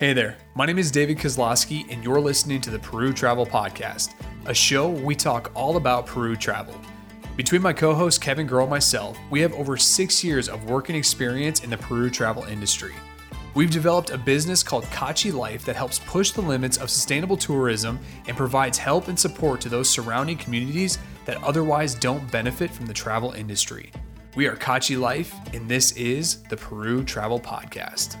Hey there, my name is David Kozlowski, and you're listening to the Peru Travel Podcast, a show we talk all about Peru travel. Between my co host Kevin Girl and myself, we have over six years of working experience in the Peru travel industry. We've developed a business called Kachi Life that helps push the limits of sustainable tourism and provides help and support to those surrounding communities that otherwise don't benefit from the travel industry. We are Kachi Life, and this is the Peru Travel Podcast.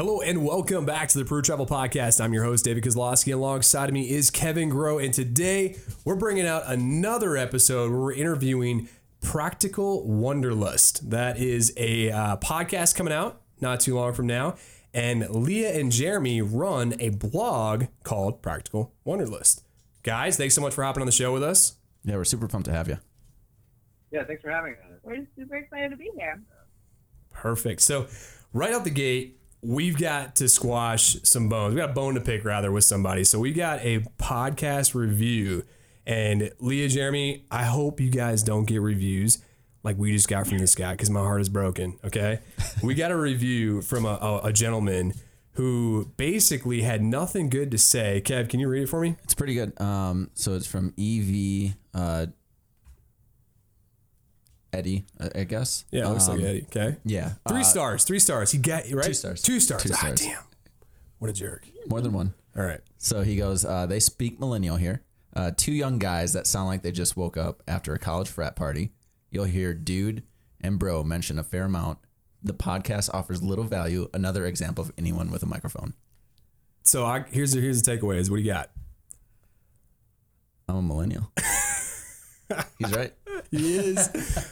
Hello and welcome back to the Peru Travel Podcast. I'm your host, David Kozlowski. Alongside of me is Kevin Grow. And today we're bringing out another episode where we're interviewing Practical Wanderlust. That is a uh, podcast coming out not too long from now. And Leah and Jeremy run a blog called Practical Wanderlust. Guys, thanks so much for hopping on the show with us. Yeah, we're super pumped to have you. Yeah, thanks for having us. We're super excited to be here. Perfect. So, right out the gate, we've got to squash some bones. We got a bone to pick rather with somebody. So we got a podcast review. And Leah, Jeremy, I hope you guys don't get reviews like we just got from this guy because my heart is broken. Okay. we got a review from a, a, a, gentleman who basically had nothing good to say. Kev, can you read it for me? It's pretty good. Um, so it's from EV uh, Eddie, I guess. Yeah, looks um, like Eddie. Okay. Yeah. Three uh, stars. Three stars. He got right. Two stars. Two stars. Two ah, stars. damn. What a jerk. More than one. All right. So he goes, uh, they speak millennial here. Uh, two young guys that sound like they just woke up after a college frat party. You'll hear dude and bro mention a fair amount. The podcast offers little value. Another example of anyone with a microphone. So I, here's the, here's the takeaways. What do you got? I'm a millennial. He's right. He is.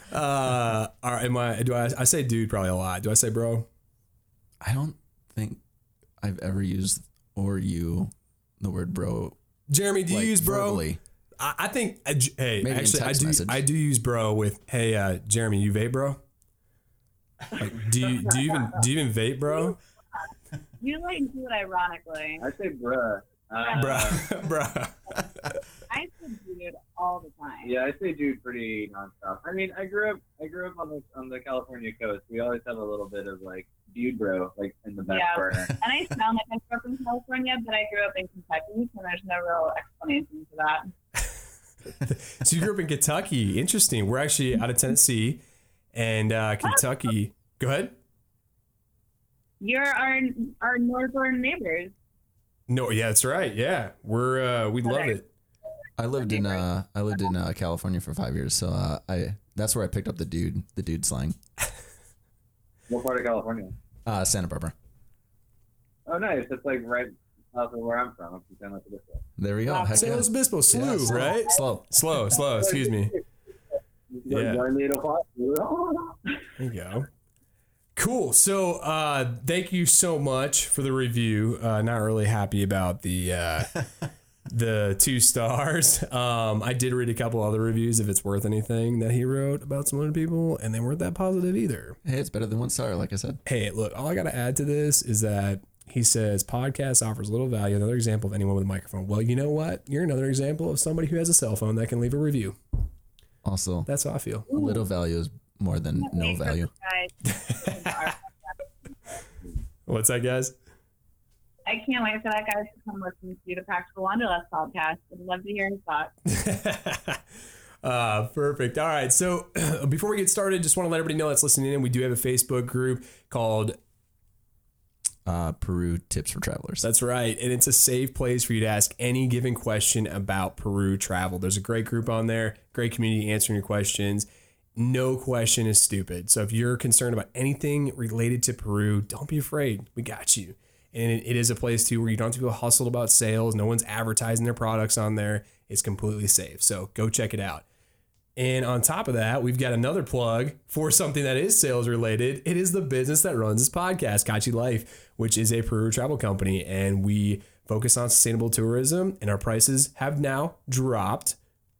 uh, all right. Am I? Do I? I say dude probably a lot. Do I say bro? I don't think I've ever used or you the word bro. Jeremy, do like, you use bro? verbally. I, I think. Uh, hey, Maybe actually, I do. message. I do use bro with hey, uh, Jeremy, you vape, bro? Like, do you do you even do you even vape, bro? You like do it ironically. I say bruh. Uh, Bruh, bruh. I say dude all the time. Yeah, I say dude pretty nonstop. I mean, I grew up. I grew up on the on the California coast. We always have a little bit of like dude bro, like in the back Yeah. burner. And I sound like I grew up in California, but I grew up in Kentucky, so there's no real explanation for that. So you grew up in Kentucky. Interesting. We're actually out of Tennessee, and uh, Kentucky. Go ahead. You're our our northern neighbors. No, yeah, that's right. Yeah, we're uh, we love Okay. it. I lived in uh, I lived in uh, California for five years, so uh, I that's where I picked up the dude the dude slang. what part of California? Uh, Santa Barbara. Oh, nice. It's like right south of where I'm from. Up in San Luis Obispo. There we go. Wow. Heck San yeah. Luis Obispo, slew, Yeah, slow, right? Slow. Slow, slow. Excuse me. Yeah. Join me at There you go. Cool. So, uh, thank you so much for the review. Uh, not really happy about the uh, the two stars. Um, I did read a couple other reviews if it's worth anything that he wrote about some other people, and they weren't that positive either. Hey, it's better than one star, like I said. Hey, look, all I got to add to this is that he says podcast offers little value. Another example of anyone with a microphone. Well, you know what? You're another example of somebody who has a cell phone that can leave a review. Also, That's how I feel. little value is more than no value. What's that, guys? I can't wait for that guy to come listen to the Practical Wanderlust podcast. I'd love to hear his thoughts. uh, perfect. All right. So before we get started, just want to let everybody know that's listening in. We do have a Facebook group called Uh, Peru tips for travelers. That's right. And it's a safe place for you to ask any given question about Peru travel. There's a great group on there, great community answering your questions. No question is stupid. So if you're concerned about anything related to Peru, don't be afraid. We got you. And it, it is a place too where you don't have to go hustled about sales. No one's advertising their products on there. It's completely safe. So go check it out. And on top of that, we've got another plug for something that is sales related. It is the business that runs this podcast, Kachi Life, which is a Peru travel company. And we focus on sustainable tourism, and our prices have now dropped.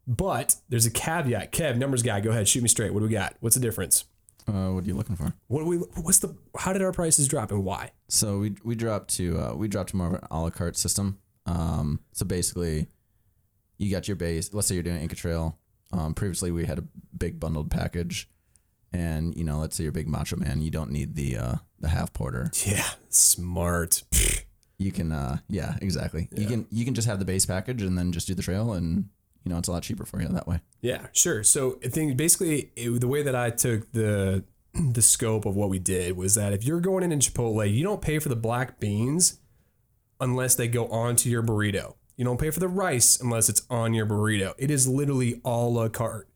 But there's a caveat. Kev, numbers guy, go ahead, shoot me straight. What do we got? What's the difference? Uh, what are you looking for? What we? What's the? How did our prices drop and why? So we we dropped to uh, we dropped to more of an a la carte system. Um, so basically, you got your base. Let's say you're doing Inca Trail. Um, previously we had a big bundled package, and you know, let's say you're a big macho man, you don't need the uh, the half porter. Yeah, smart. you can uh yeah exactly you can you can just have the base package and then just do the trail and you know it's a lot cheaper for you that way Yeah, sure. So I think basically it, the way that I took the the scope of what we did was that if you're going in in Chipotle, you don't pay for the black beans unless they go onto your burrito. You don't pay for the rice unless it's on your burrito. It is literally a la carte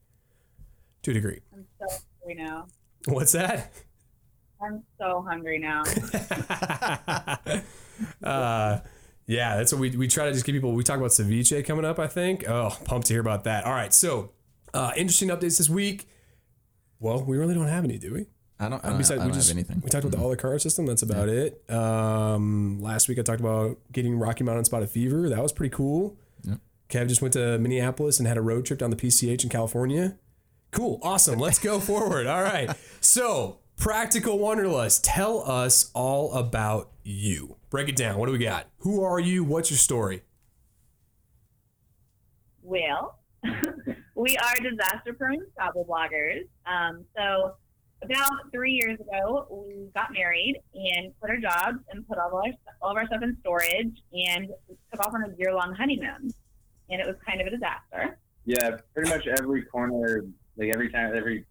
to a degree. I'm so hungry now. What's that? I'm so hungry now. uh, yeah, that's what we, we try to just give people. We talk about ceviche coming up, I think. Oh, pumped to hear about that. All right. So, uh, interesting updates this week. Well, we really don't have any, do we? i don't i don't, Besides, I we don't just have anything we talked about the a la carte system. That's about it. Um, last week I talked about getting Rocky Mountain Spotted Fever. That was pretty cool. Yep. Kev just went to Minneapolis and had a road trip down the PCH in California. Cool, awesome. Let's go forward. All right. So, practical wanderlust. Tell us all about you. Break it down. What do we got? Who are you? What's your story? Well, we are disaster prone travel bloggers. Um, so about three years ago, we got married and quit our jobs and put all of our all of our stuff in storage and took off on a year long honeymoon. And it was kind of a disaster. Yeah, pretty much every corner, like every time, every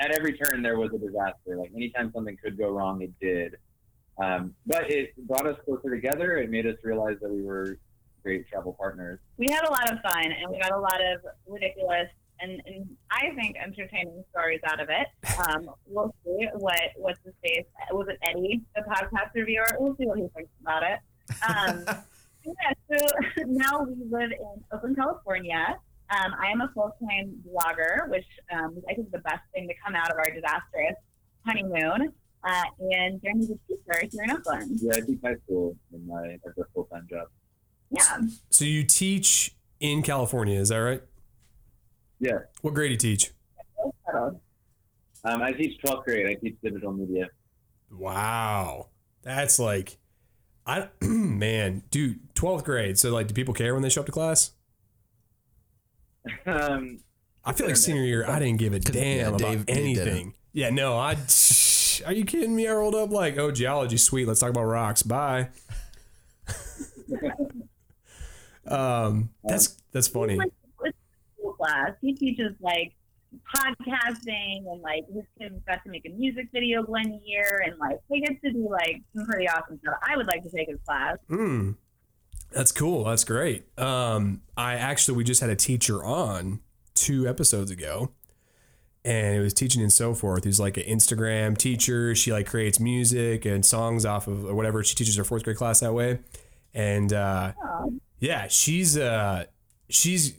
at every turn there was a disaster. Like anytime something could go wrong, it did. Um, but it brought us closer together. It made us realize that we were great travel partners. We had a lot of fun and we got a lot of ridiculous and, and I think entertaining stories out of it. Um, we'll see what what's the face was it Eddie, the podcast reviewer. We'll see what he thinks about it. Um, yeah, so now we live in Oakland, California. Um, I am a full time blogger, which um, I think is the best thing to come out of our disastrous honeymoon. Uh, and Jeremy's a teacher here in Oakland. Yeah, I teach high school in my as a full time job. Yeah. So you teach in California, is that right? Yeah, What grade do you teach? Um, I teach 12th grade. I teach digital media. Wow. That's like I man, dude, 12th grade. So like do people care when they show up to class? um, I feel like senior year I didn't give a damn yeah, about Dave- Dave anything. Yeah, no, I Are you kidding me? I rolled up like, "Oh, geology, sweet. Let's talk about rocks." Bye. um, that's that's funny. Class. He teaches like podcasting and like his kids got to make a music video one year and like they get to do like some pretty awesome stuff. I would like to take his class. Mm. That's cool. That's great. Um, I actually we just had a teacher on two episodes ago, and it was teaching and so forth. Who's like an Instagram teacher. She like creates music and songs off of whatever. She teaches her fourth grade class that way, and uh, yeah, she's uh, she's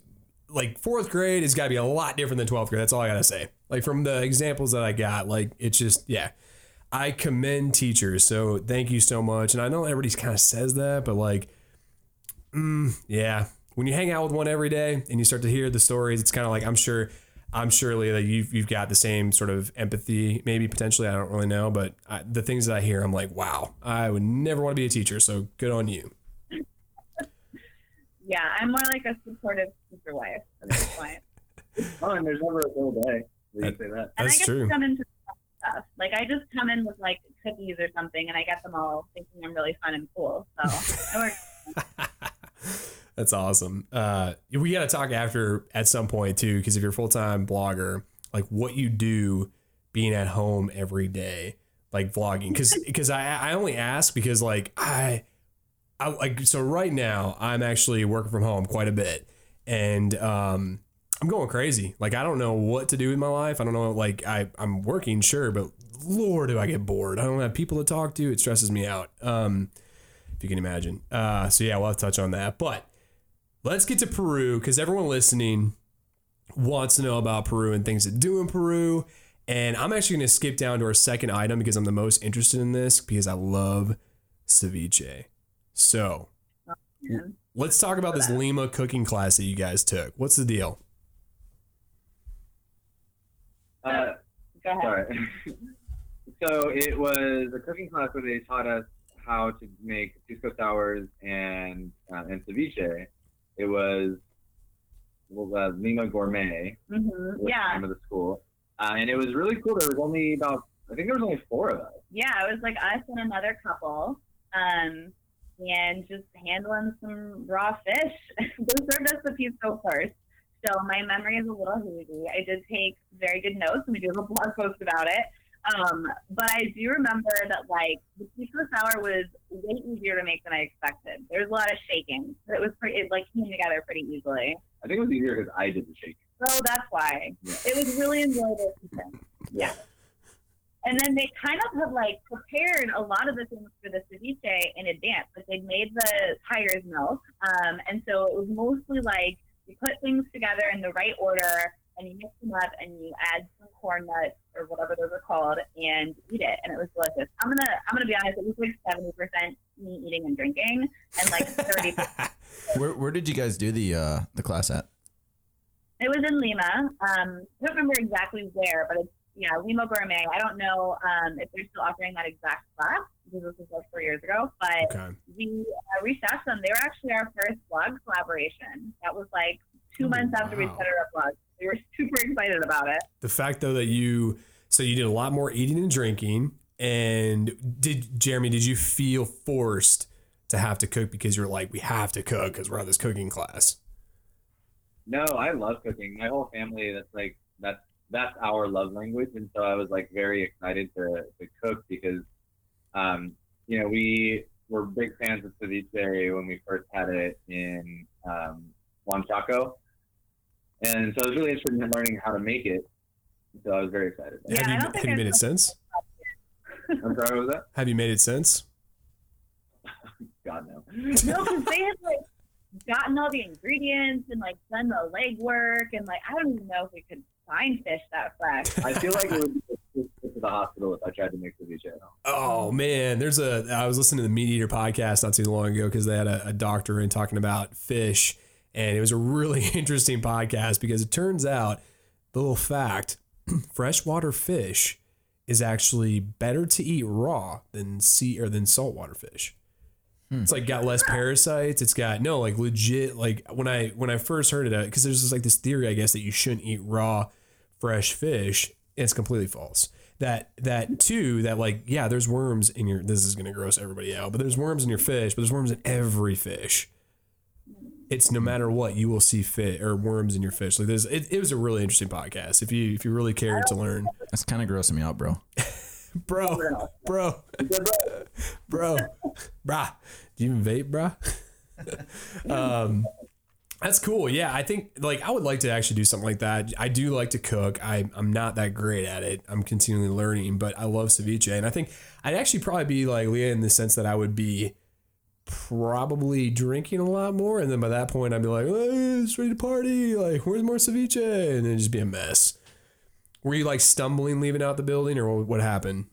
like fourth grade has got to be a lot different than twelfth grade. That's all I gotta say. Like from the examples that I got, like it's just yeah. I commend teachers, so thank you so much. And I know everybody kind of says that, but like, mm, yeah, when you hang out with one every day and you start to hear the stories, it's kind of like I'm sure, I'm surely that you've you've got the same sort of empathy, maybe potentially. I don't really know, but I, the things that I hear, I'm like, wow, I would never want to be a teacher. So good on you. yeah, I'm more like a supportive sister wife at this point. Oh, and there's never a dull day. where you say that. And That's I get true. to come into stuff. Like I just come in with like cookies or something, and I get them all thinking I'm really fun and cool. So it works. That's awesome. Uh, we got to talk after at some point too, because if you're a full time blogger, like what you do being at home every day, like vlogging, because because I I only ask because like I I like so right now I'm actually working from home quite a bit, and um I'm going crazy. Like I don't know what to do with my life. I don't know. Like I I'm working sure, but Lord, do I get bored? I don't have people to talk to. It stresses me out. Um, if you can imagine. Uh, so yeah, we'll touch on that. But let's get to Peru because everyone listening wants to know about Peru and things to do in Peru. And I'm actually going to skip down to our second item because I'm the most interested in this because I love ceviche. So man. let's talk about this Lima cooking class that you guys took. What's the deal? Uh, Go ahead. Sorry. so it was a cooking class where they taught us how to make pisco sours and uh, and ceviche. It was well, uh, Lima Gourmet. hmm was the Yeah, name of the school, uh, and it was really cool. There was only about I think there was only four of us. yeah. It was like us and another couple. Um, and just handling some raw fish. they served us the pisco first. So my memory is a little hazy. I did take very good notes, and we do have a blog post about it. Um, but I do remember that like the pisco sour was way easier to make than I expected. There was a lot of shaking. but It was pretty, it like came together pretty easily. I think it was easier because I did the shaking. So that's why Yeah. it was really enjoyable. Yeah. And then they kind of have like prepared a lot of the things for the ceviche in advance. Like they made the tiger's milk, um, and so it was mostly like you put things together in the right order, and you mix them up, and you add some corn nuts or whatever those are called, and eat it, and it was delicious. I'm gonna I'm gonna be honest, it was like seventy percent me eating and drinking, and like thirty. Where, where did you guys do the uh, the class at? It was in Lima. Um, I don't remember exactly where, but it's yeah, Lima Gourmet. I don't know um, if they're still offering that exact class because this was like four years ago. But Okay. we uh, reached out to them. They were actually our first blog collaboration. That was like two Oh, months after we set started our blog. We were super excited about it. The fact though that you so you did a lot more eating and drinking, and did Jeremy? Did you feel forced to have to cook because you're like we have to cook because we're on this cooking class? No, I love cooking. My whole family, that's like that's that's our love language, and so I was like very excited to to cook because, um, you know, we were big fans of ceviche when we first had it in um, Huanchaco, and so I was really interested in learning how to make it. So I was very excited. Yeah, have you have you made it since? I'm sorry, what was that? Have you made it since? God no. No, because they had like gotten all the ingredients and like done the legwork, and like I don't even know if we could find fish that fresh. I feel like it would be go to the hospital if I tried to make ceviche at home. Oh man, there's a. I was listening to the Meat Eater podcast not too long ago because they had a, a doctor in talking about fish, and it was a really interesting podcast because it turns out the little fact: freshwater fish is actually better to eat raw than sea or than saltwater fish. Hmm. It's like got less parasites. It's got no like legit like when I when I first heard it uh, because there's this like this theory I guess that you shouldn't eat raw fresh fish. It's completely false. That that too that like yeah there's worms in your this is gonna gross everybody out but there's worms in your fish but there's worms in every fish. It's no matter what you will see fit or worms in your fish. Like this it, it was a really interesting podcast if you if you really care to learn, That's kind of grossing me out, bro. bro, bro, bro, brah. Do you even vape, brah? um, that's cool. Yeah, I think like I would like to actually do something like that. I do like to cook. I, I'm not that great at it. I'm continually learning, but I love ceviche, and I think I'd actually probably be like Leah in the sense that I would be probably drinking a lot more, and then by that point I'd be like, hey, it's ready to party. Like, where's more ceviche? And it'd just be a mess. Were you like stumbling leaving out the building, or what, happened?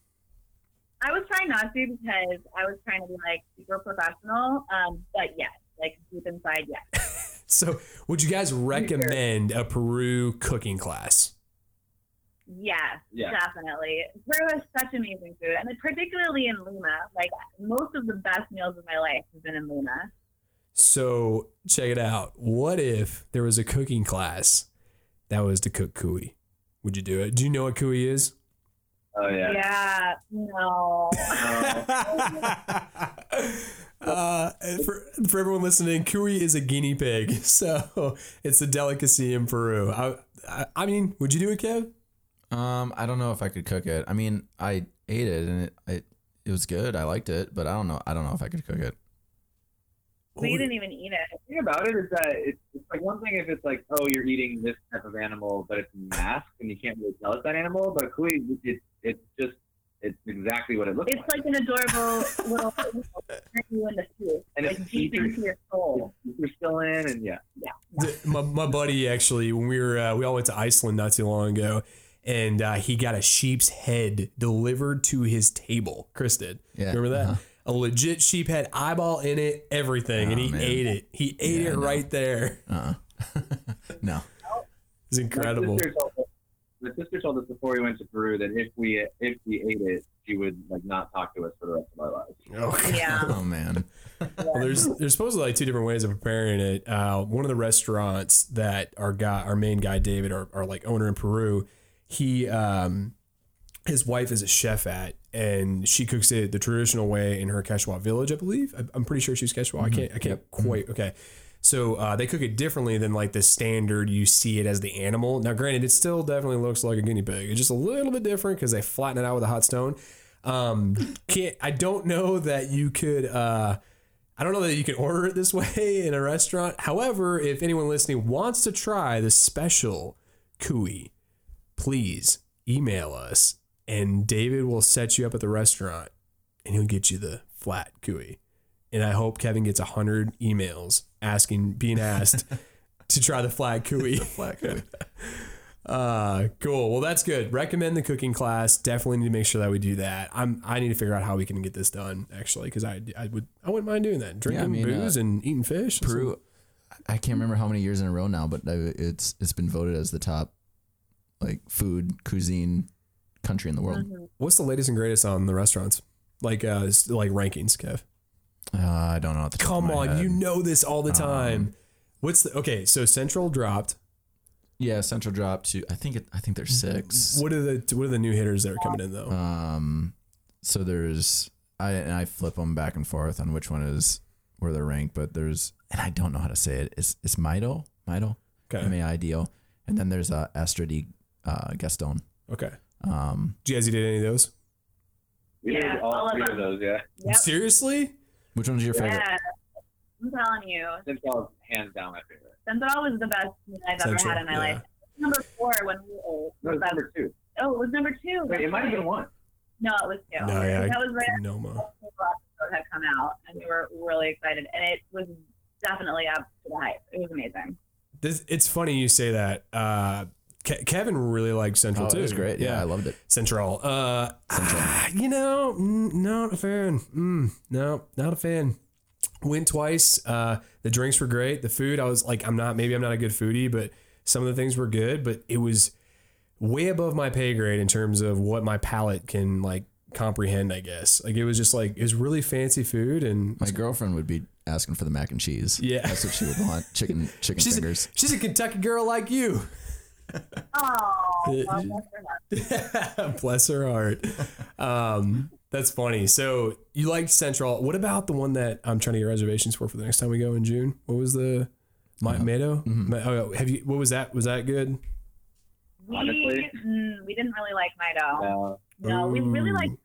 I was trying not to because I was trying to be like super professional. Um, but yes, like deep inside, yes. So, would you guys recommend a Peru cooking class? Yes, Yeah. definitely. Peru has such amazing food, and particularly in Lima. Like most of the best meals of my life have been in Lima. So, check it out. What if there was a cooking class that was to cook cuy? Would you do it? Do you know what cuy is? Oh yeah. Yeah, no. uh, for, for everyone listening, cuy is a guinea pig, so it's a delicacy in Peru. I, I, I mean, would you do it, Kev? Um, I don't know if I could cook it. I mean, I ate it and it it, it was good. I liked it, but I don't know. I don't know if I could cook it. we didn't even eat it. The thing about it is that it's, it's like one thing if it's like, oh, you're eating this type of animal, but it's masked and you can't really tell it's that animal. But cuy, it's it's just it's exactly what it looks It's like. like an adorable little turn you in the soup, And like it's deep featured- into your soul. You're still in, and yeah. The- my, my buddy actually when we were uh, we all went to Iceland not too long ago and uh, he got a sheep's head delivered to his table Chris did Yeah, remember that uh-huh. a legit sheep head eyeball in it everything and Oh, he man. ate it he ate Yeah, it I right there Uh, no. it's incredible My sister, told us, my sister told us before we went to Peru that if we if we ate it, she would like not talk to us for the rest of our lives. oh, Yeah. Oh man. Well, there's there's supposedly like two different ways of preparing it. Uh, one of the restaurants that our guy, our main guy David, our, our like owner in Peru, he um, his wife is a chef at, and she cooks it the traditional way in her Quechua village, I believe. I- I'm pretty sure she's Quechua. I can't, I can't quite. Okay, so uh, they cook it differently than like the standard. You see it as the animal. Now, granted, it still definitely looks like a guinea pig. It's just a little bit different because they flatten it out with a hot stone. Um, can't, I don't know that you could. Uh, I don't know that you can order it this way in a restaurant. However, if anyone listening wants to try the special cuy, please email us and David will set you up at the restaurant and he'll get you the flat cuy. And I hope Kevin gets a hundred emails asking, being asked to try the flat cuy. Flat cookie. Uh, cool. Well, that's good. Recommend the cooking class. Definitely need to make sure that we do that. I'm. I need to figure out how we can get this done actually, because I, I would, I wouldn't mind doing that. Drinking mean, booze uh, and eating fish. Peru. I can't remember how many years in a row now, but uh, it's it's been voted as the top like food cuisine country in the world. What's the latest and greatest on the restaurants? Like, uh, s- like rankings, Kev. Uh, I don't know. off the top of Come my on, head. you know this all the time. Um, What's the okay? So Central dropped. Yeah, Central dropped to. I think it. I think there's six. What are the what are the new hitters that are coming in though? Um, so there's I and I flip them back and forth on which one is where they're ranked, but there's and I don't know how to say it. It's it's Mido, Mido, Okay, M A I D O, and then there's uh, Astrid y uh, Gaston. okay. Um, Did you guys eat any of those? We Yeah, did all, all of three of them. those, yeah. Yep. Seriously? which one's your favorite? Yeah. I'm telling you, Central is hands down my favorite. Central was the best meal I've ever had in my yeah. life. Number four when we were No, it's was number two. Oh, it was number two. Wait, it might have been one. No, it was two. No, yeah, That was right after Noma. had come out, and we were really excited, and it was definitely up to the hype. It was amazing. This, it's funny you say that. Uh, Ke- Kevin really liked Central Oh, too. it was great. Yeah, I loved it. Central. Uh, Central. ah, you know, mm, not a fan. Mm, no, not a fan. Went twice. Uh, the drinks were great. The food, I was like, I'm not. Maybe I'm not a good foodie, but some of the things were good. But it was way above my pay grade in terms of what my palate can like comprehend. I guess. Like it was just like it was really fancy food, and My girlfriend would be asking for the mac and cheese. Yeah. that's what she would want. Chicken chicken she's fingers. a, she's a Kentucky girl like you. Oh, Bless her heart. Um, that's funny. So you liked Central. What about the one that I'm trying to get reservations for for the next time we go in June? What was the my Mado? Ma- oh, have you? What was that? Was that good? we, Honestly? mm, we didn't really like Maido. Uh, No, we really liked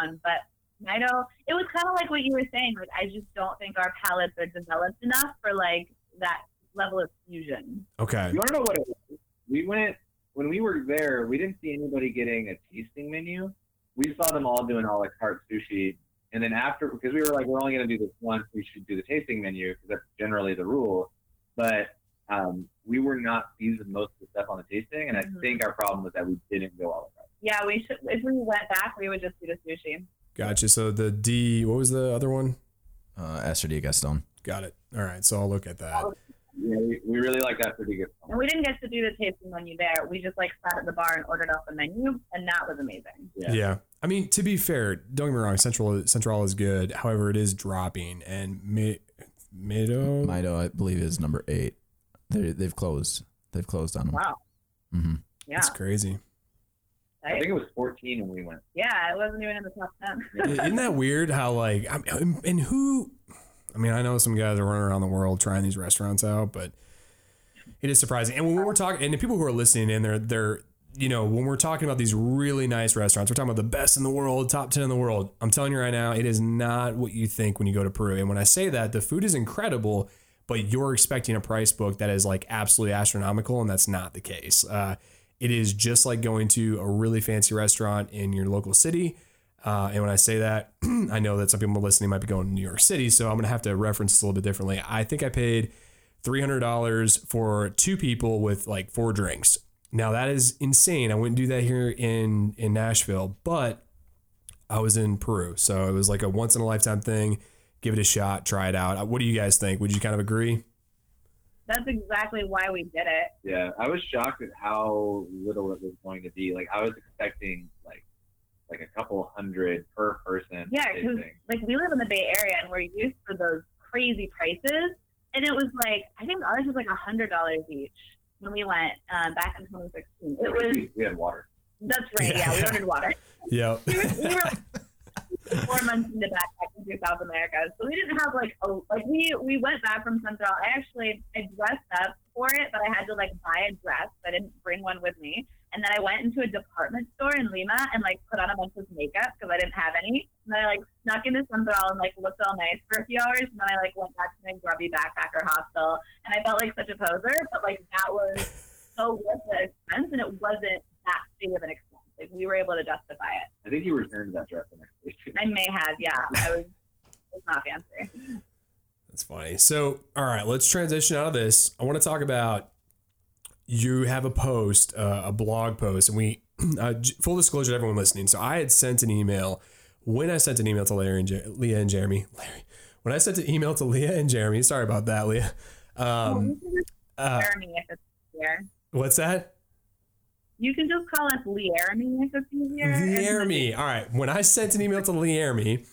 on, but Maido, it was kind of like what you were saying. Like, I just don't think our palates are developed enough for like that level of fusion. Okay. you want to know what it was? We went, when we were there, we didn't see anybody getting a tasting menu. We saw them all doing all la carte sushi. And then after, because we were like, we're only going to do this once, we should do the tasting menu because that's generally the rule. But um, we were not pleased with most of the stuff on the tasting. And I Mhm. think our problem was that we didn't go all la carte. Yeah, we should. If we went back, we would just do the sushi. Gotcha. So the D. What was the other one? Uh, Astrid y Gastón. Got it. All right. So I'll look at that. Yeah, we, we really like that pretty good. And we didn't get to do the tasting menu there. We just like sat at the bar and ordered off the menu, and that was amazing. Yeah. Yeah. I mean, to be fair, don't get me wrong. Central Central is good. However, it is dropping, and Mi- Mado. Maido, I believe, is number eight. They they've closed. They've closed on them. Wow. Mm-hmm. Yeah. That's crazy. I think it was 14 when we went. Yeah, it wasn't even in the top ten. Isn't that weird how like I mean, and who I mean I know some guys are running around the world trying these restaurants out but it is surprising. And when we're talking and the people who are listening in they're they're you know when we're talking about these really nice restaurants we're talking about the best in the world top 10 in the world. I'm telling you right now it is not what you think when you go to Peru. And when I say that the food is incredible but you're expecting a price book that is like absolutely astronomical and that's not the case. Uh, it is just like going to a really fancy restaurant in your local city uh, and when I say that, I know that some people listening might be going to New York City, so I'm going to have to reference this a little bit differently. I think I paid $300 for two people with like four drinks. Now that is insane. I wouldn't do that here in in Nashville, but I was in Peru, so it was like a once in a lifetime thing. Give it a shot, try it out. Uh, What do you guys think? Would you kind of agree? That's exactly why we did it. Yeah, I was shocked at how little it was going to be. Like I was expecting like like a couple hundred per person. Yeah, 'cause- tasting. Like we live in the Bay Area, and we're used to those crazy prices. And it was like I think ours was like a hundred dollars each when we went um, back in 2016. It was we, we had water. That's right. Yeah, we ordered water. Yeah. we were, we were four months into backpacking through South America, so we didn't have like a like we we went back from Central. I actually I dressed up for it, but I had to like buy a dress. I didn't bring one with me, and then I went into a department store in Lima and like put on a bunch of makeup because I didn't have any. And then I like snuck into Central and like looked all nice for a few hours, and then I like went back to my grubby backpacker hostel, and I felt like such a poser. But like that was so worth the expense, and it wasn't that big of an expense. Like we were able to justify it. I think you returned that dress the next day. I may have, yeah. I was, it was not fancy. That's funny. So, all right, let's transition out of this. I want to talk about you have a post, uh, a blog post, and we uh, full disclosure to everyone listening. So, I had sent an email when I sent an email to Larry and Jer- Leah and Jeremy. Larry, when I sent an email to Leah and Jeremy. Sorry about that, Leah. Um, you can just uh, Jeremy if it's easier. what's that? You can just call us Jeremy if it's easier. Jeremy. All right. When I sent an email to Jeremy,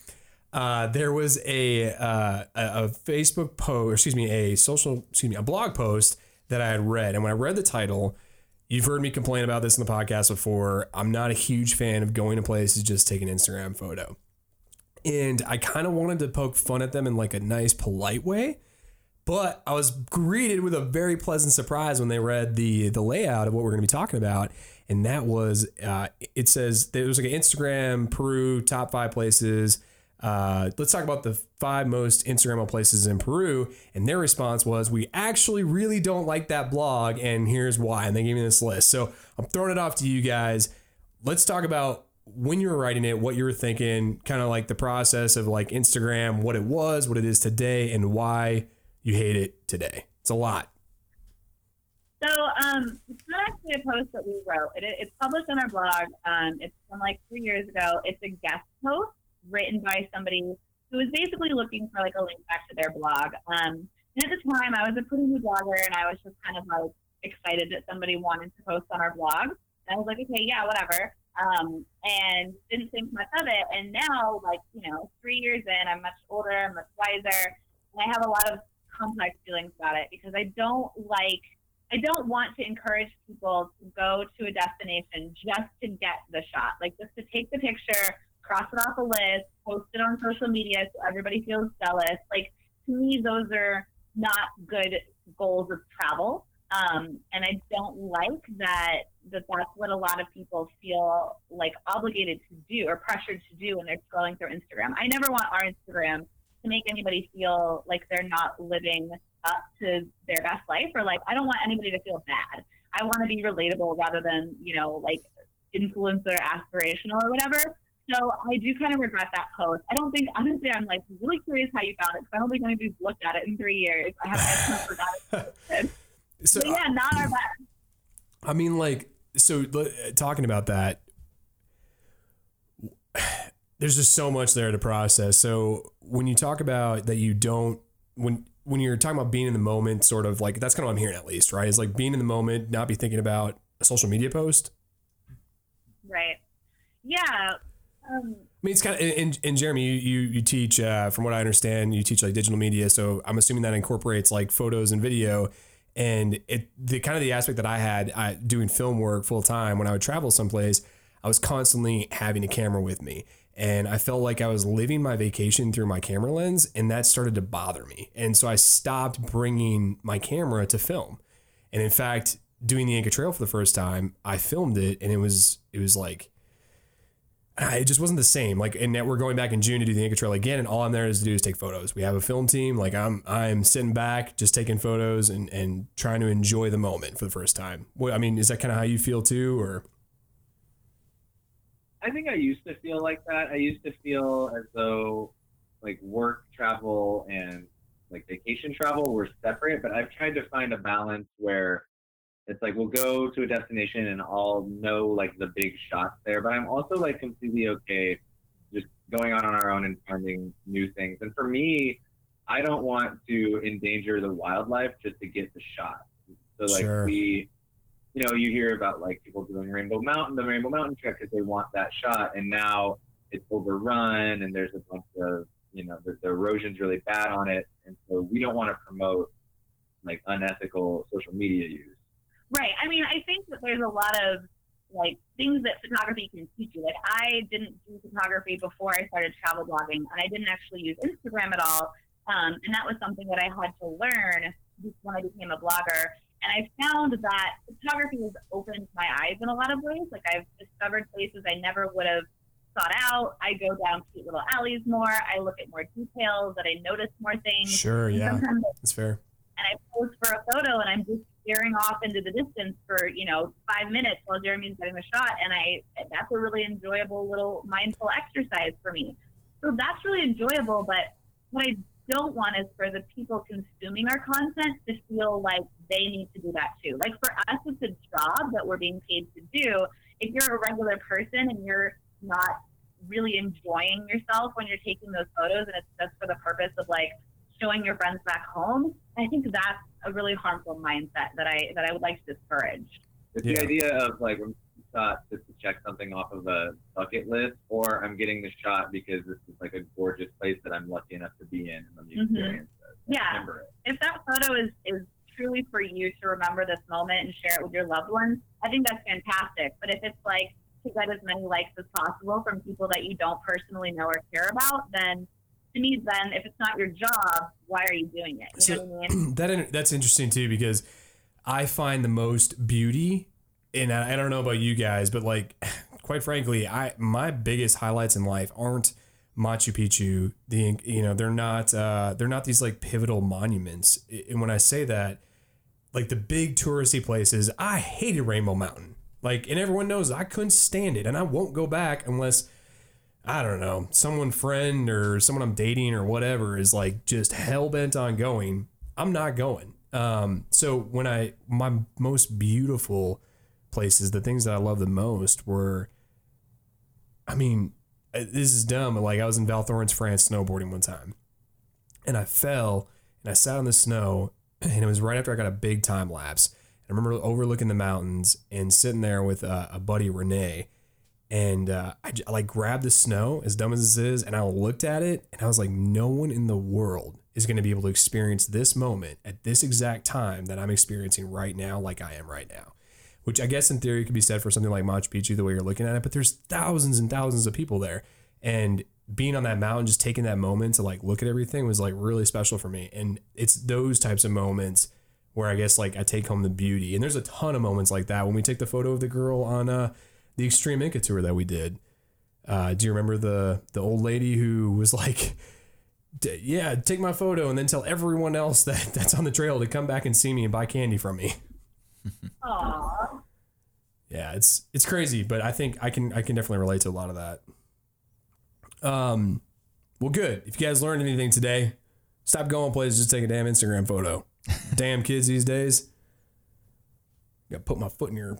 uh, there was a, uh, a a Facebook post, excuse me, a social, excuse me, a blog post that I had read, and when I read the title, you've heard me complain about this in the podcast before. I'm not a huge fan of going to places just take an Instagram photo, and I kind of wanted to poke fun at them in like a nice, polite way. But I was greeted with a very pleasant surprise when they read the the layout of what we're going to be talking about, and that was uh, it says there was like an Instagram Peru top five places. Uh, let's talk about the five most Instagrammable places in Peru, and their response was, "We actually really don't like that blog, and here's why." And they gave me this list. So I'm throwing it off to you guys. Let's talk about when you were writing it, what you were thinking, kind of like the process of like Instagram, what it was, what it is today, and why you hate it today. It's a lot. So um, it's not actually a post that we wrote. It, it's published on our blog. Um, it's from like three years ago. It's a guest post written by somebody who was basically looking for like a link back to their blog. Um, and at the time, I was a pretty new blogger, and I was just kind of like excited that somebody wanted to post on our blog. And I was like, okay, yeah, whatever. Um, and didn't think much of it. And now, like you know, three years in, I'm much older, I'm much wiser, and I have a lot of complex feelings about it because I don't like I don't want to encourage people to go to a destination just to get the shot, like just to take the picture, cross it off a list, post it on social media so everybody feels jealous. Like to me, those are not good goals of travel. Um, and I don't like that, that that's what a lot of people feel like obligated to do or pressured to do when they're scrolling through Instagram. I never want our Instagram to make anybody feel like they're not living up to their best life or like I don't want anybody to feel bad. I want to be relatable rather than, you know, like influencer aspirational or whatever. So I do kind of regret that post. I don't think honestly I'm like really curious how you found it because I don't think anybody's looked at it in three years. I haven't I forgot it. So But yeah, not our best. I mean, like, so talking about that, there's just so much there to process. So when you talk about that, you don't when when you're talking about being in the moment, sort of like that's kind of what I'm hearing at least, right? Is like being in the moment, not be thinking about a social media post. Right. Yeah. Um, I mean, it's kind of and, and Jeremy, you you, you teach uh, from what I understand, you teach like digital media. So I'm assuming that incorporates like photos and video. And it the kind of the aspect that I had I, doing film work full time when I would travel someplace, I was constantly having a camera with me, and I felt like I was living my vacation through my camera lens, and that started to bother me. And so I stopped bringing my camera to film. And in fact, doing the Inca Trail for the first time, I filmed it, and it was it was like it just wasn't the same. Like, and we're going back in June to do the Inca Trail again, and all I'm there is to do is take photos. We have a film team. Like, I'm I'm sitting back, just taking photos and and trying to enjoy the moment for the first time. What I mean, is that kind of how you feel too, or I think I used to feel like that. I used to feel as though like work travel and like vacation travel were separate, but I've tried to find a balance where it's like we'll go to a destination and I'll know like the big shots there, but I'm also like completely okay just going on on our own and finding new things. And for me, I don't want to endanger the wildlife just to get the shot. So like Sure. we you know, you hear about like people doing Rainbow Mountain, the Rainbow Mountain Trek, because they want that shot, and now it's overrun, and there's a bunch of, you know, the, the erosion's really bad on it, and so we don't want to promote like unethical social media use. Right. I mean, I think that there's a lot of like things that photography can teach you. Like I didn't do photography before I started travel blogging, and I didn't actually use Instagram at all. Um, and that was something that I had to learn when I became a blogger. And I found that photography has opened my eyes in a lot of ways. Like I've discovered places I never would have sought out. I go down cute little alleys more. I look at more details. That I notice more things. Sure, yeah, that's fair. and I pose for a photo and I'm just staring off into the distance for, you know, five minutes while Jeremy's getting the shot. And I, that's a really enjoyable little mindful exercise for me. So that's really enjoyable. But what I don't want is for the people consuming our content to feel like they need to do that too. Like for us, it's a job that we're being paid to do. If you're a regular person and you're not really enjoying yourself when you're taking those photos and it's just for the purpose of like showing your friends back home, I think that's a really harmful mindset that I that I would like to discourage. It's Yeah. the idea of like when you shot just to check something off of a bucket list, or I'm getting the shot because this is like a gorgeous place that I'm lucky enough to be in and let me Mhm. experience it. Yeah. Remember it. If that photo is is truly for you to remember this moment and share it with your loved ones, I think that's fantastic. But if it's like to get as many likes as possible from people that you don't personally know or care about, then to me, then if it's not your job, why are you doing it? You So- know what I mean? that that's interesting too because I find the most beauty, and I, I don't know about you guys, but like, quite frankly, I my biggest highlights in life aren't Machu Picchu. The you know they're not uh, they're not these like pivotal monuments. And when I say that, like the big touristy places, I hated Rainbow Mountain. Like, and everyone knows I couldn't stand it, and I won't go back unless. I don't know, someone friend or someone I'm dating or whatever is like just hell bent on going. I'm not going. Um, so when I my most beautiful places, the things that I love the most were, I mean, uh, this is dumb. but, Like I was in Val Thorens, France, snowboarding one time, and I fell and I sat on the snow, and it was right after I got a big time lapse. And I remember overlooking the mountains and sitting there with uh, a buddy Renee, and uh, I, I, like grabbed the snow as dumb as this is, and I looked at it, and I was like, no one in the world is going to be able to experience this moment at this exact time that I'm experiencing right now, like I am right now. Which I guess in theory could be said for something like Machu Picchu, the way you're looking at it, but there's thousands and thousands of people there, and being on that mountain, just taking that moment to like look at everything was like really special for me. And it's those types of moments where I guess like I take home the beauty. And there's a ton of moments like that when we take the photo of the girl on uh, the Extreme Inca tour that we did. Uh, do you remember the the old lady who was like, "Yeah, take my photo and then tell everyone else that that's on the trail to come back and see me and buy candy from me." Aww. Yeah, it's it's crazy, but I think I can I can definitely relate to a lot of that. Um, well, good. If you guys learned anything today, stop going places. Just take a damn Instagram photo. damn kids these days. Got to put my foot in your.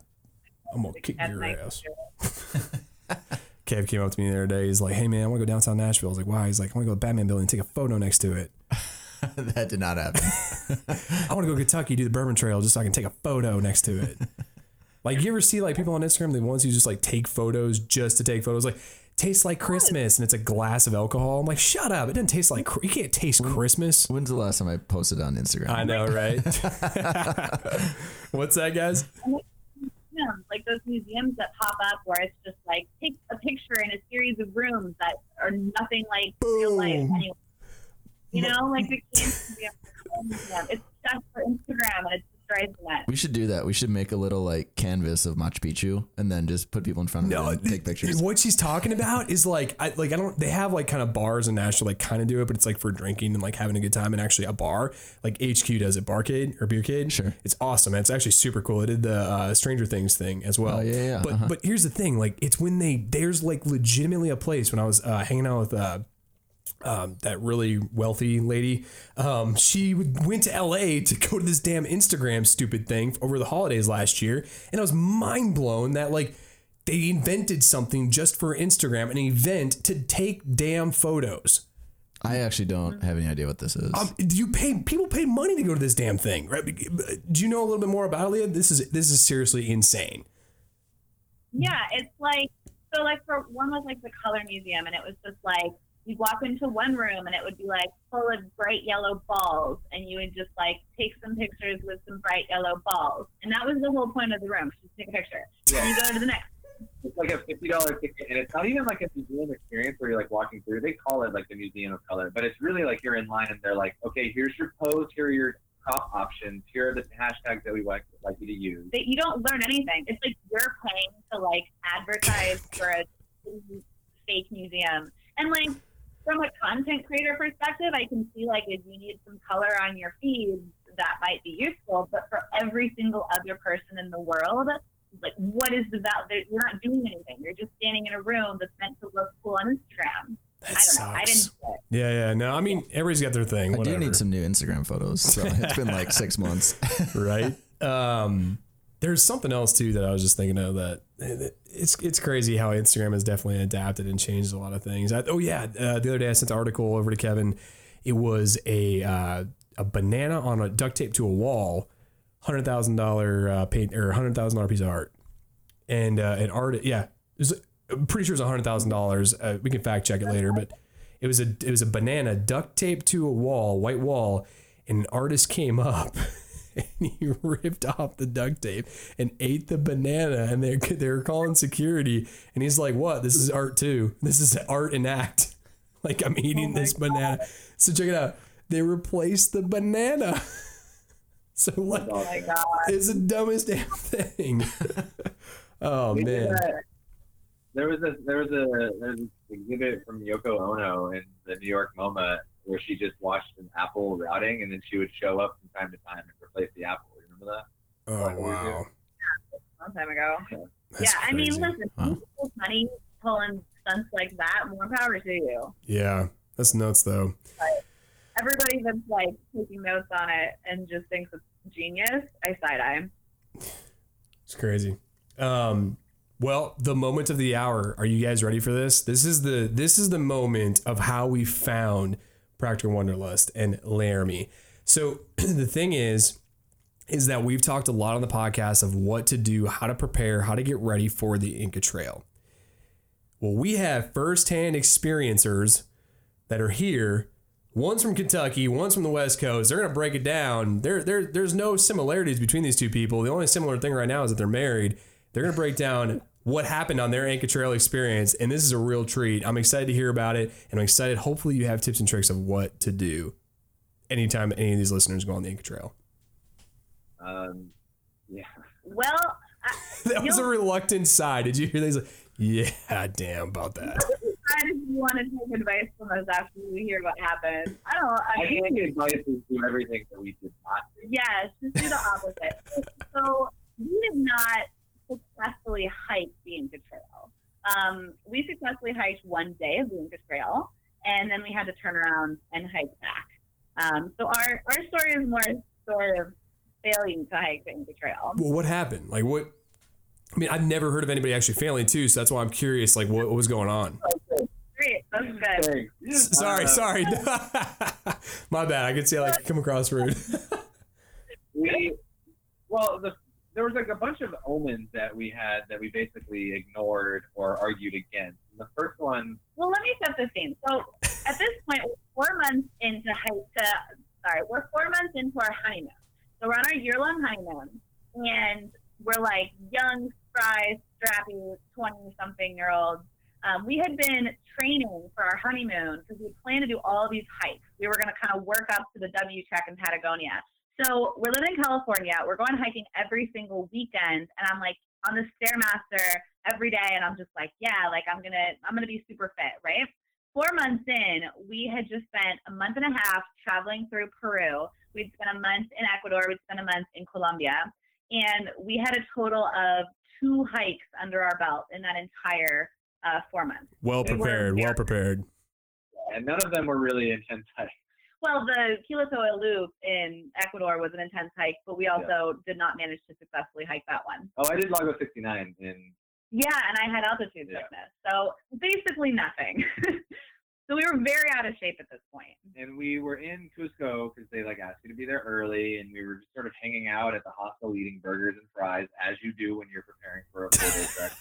I'm gonna kick your nice. ass. Kev came up to me the other day. He's like, "Hey man, I want to go downtown Nashville." I was like, "Why?" He's like, "I want to go to the Batman building and take a photo next to it. that did not happen. I want to go to Kentucky, do the Bourbon Trail, just so I can take a photo next to it." like, you ever see like people on Instagram, the ones who just like take photos just to take photos, like tastes like Christmas, and it's a glass of alcohol. I'm like, shut up! It doesn't taste like you can't taste Christmas. When's the last time I posted on Instagram? I know, right? What's that, guys? Museums, like those museums that pop up where it's just like take a picture in a series of rooms that are nothing like real life anyway. You know, like the Museum. Museum. It's just for Instagram and it's destroys the net. We should do that. We should make a little like canvas of Machu Picchu and then just put people in front of No, it and take pictures. What she's talking about is like, I like I don't. They have like kind of bars in Nashville, like kind of do it, but it's like for drinking and like having a good time. And actually, a bar like HQ does it, Barcade or Beercade. Sure. it's awesome. And it's actually super cool. It did the uh, Stranger Things thing as well. Oh, yeah, yeah, But uh-huh. but here's the thing, like it's when they there's like legitimately a place when I was uh, hanging out with. Uh, um, that really wealthy lady. Um, she went to LA to go to this damn Instagram stupid thing over the holidays last year, and I was mind blown that like they invented something just for Instagram, an event to take damn photos. I actually don't have any idea what this is. Um, do you pay people pay money to go to this damn thing, right? Do you know a little bit more about it, Leah? This is this is seriously insane. Yeah, it's like so like for one was like the color museum and it was just like you'd walk into one room and it would be like full of bright yellow balls, and you would just like take some pictures with some bright yellow balls, and that was the whole point of the room, just take a picture. Yeah. And you go to the next. It's like a fifty dollar ticket, and it's not even like a museum experience where you're like walking through. They call it like the Museum of Color, but it's really like you're in line, and they're like, okay, here's your pose, here are your top options, here are the hashtags that we like like you to use. They, you don't learn anything. It's like you're paying to like advertise for a fake museum, and like from a content creator perspective, I can see like if you need some color on your feed, that might be useful. But for every single other person in the world, like what is the value? You're not doing anything. You're just standing in a room that's meant to look cool on Instagram. That I don't know. I didn't. sucks. Yeah, yeah. No, I mean everybody's got their thing. I Whatever. do need some new Instagram photos. So it's been like six months. right? Um, there's something else too that I was just thinking of that it's it's crazy how Instagram has definitely adapted and changed a lot of things. I, oh yeah, uh, the other day I sent an article over to Kevin. It was a uh, a banana on a duct tape to a wall, hundred thousand dollar uh, paint or hundred thousand dollar piece of art, and uh, an art yeah, was, I'm pretty sure it's hundred thousand dollars. Uh, we can fact check it later, but it was a it was a banana duct taped to a wall, white wall, and an artist came up and he ripped off the duct tape and ate the banana and they they were calling security and he's like what? This is art too. This is art and act. Like i'm eating oh this banana. So check it out. They replaced the banana. So like Oh my god. it's the dumbest damn thing? Oh We man. There was a there was a there's an exhibit from Yoko Ono in the New York MoMA where she just watched an apple routing and then she would show up from time to time and replace the apple. You remember that? oh wow A long time ago. That's yeah, I mean, crazy. listen, Wow. people money pulling stunts like that. More power to you. yeah that's nuts though Everybody that's like taking notes on it and just thinks it's genius, I side eye. It's crazy. Um, well, the moment of the hour. Are you guys ready for this? This is the this is the moment of how we found Practical Wonderlust, and Laramie. So the thing is, is that we've talked a lot on the podcast of what to do, how to prepare, how to get ready for the Inca Trail. Well, we have firsthand experiencers that are here. One's from Kentucky, one's from the West Coast. They're gonna break it down. There, there, there's no similarities between these two people. The only similar thing right now is that they're married. They're gonna break down what happened on their Inca Trail experience, and this is a real treat. I'm excited to hear about it, and I'm excited. Hopefully, you have tips and tricks of what to do anytime any of these listeners go on the Inca Trail. Um, yeah. Well, I, That was a reluctant sigh. Did you hear that? Like, yeah, damn about that. I just want to take advice from us after we hear what happened. I don't. I I mean, think the advice is do everything that we did not do. yes, just do the opposite. so we did not successfully hiked the Inca Trail. Um, we successfully hiked one day of the Inca Trail, and then we had to turn around and hike back. Um, so our our story is more sort of failing to hike the Inca Trail. Well, what happened? Like, what? I mean, I've never heard of anybody actually failing too, so that's why I'm curious. Like, what, what was going on? Great, that's good. Sorry, Uh, sorry. My bad. I could see I like come across rude. we well the, there was like a bunch of omens that we had that we basically ignored or argued against and the first one Well, let me set the scene. So at this point, we're four months into to sorry, we're four months into our honeymoon. So we're on our year long honeymoon, and we're like young, spry, strappy, twenty something year olds. Um, we had been training for our honeymoon because we planned to do all these hikes. We were going to kind of work up to the W Trek in Patagonia. So we're living in California. We're going hiking every single weekend, and I'm like on the stairmaster every day, and I'm just like, yeah, like I'm gonna, I'm gonna be super fit, right? Four months in, we had just spent a month and a half traveling through Peru. We'd spent a month in Ecuador. We'd spent a month in Colombia, and we had a total of two hikes under our belt in that entire uh, four months. Well We prepared. Well prepared. and none of them were really intense hikes Well, the Quilotoa Loop in Ecuador was an intense hike, but we also did not manage to successfully hike that one. oh i did lago 69 in Yeah, and I had altitude Yeah. sickness. So basically nothing. so we were very out of shape at this point. and we were in Cusco because they like asked you to be there early, and we were just sort of hanging out at the hostel eating burgers and fries, as you do when you're preparing for a four day trek.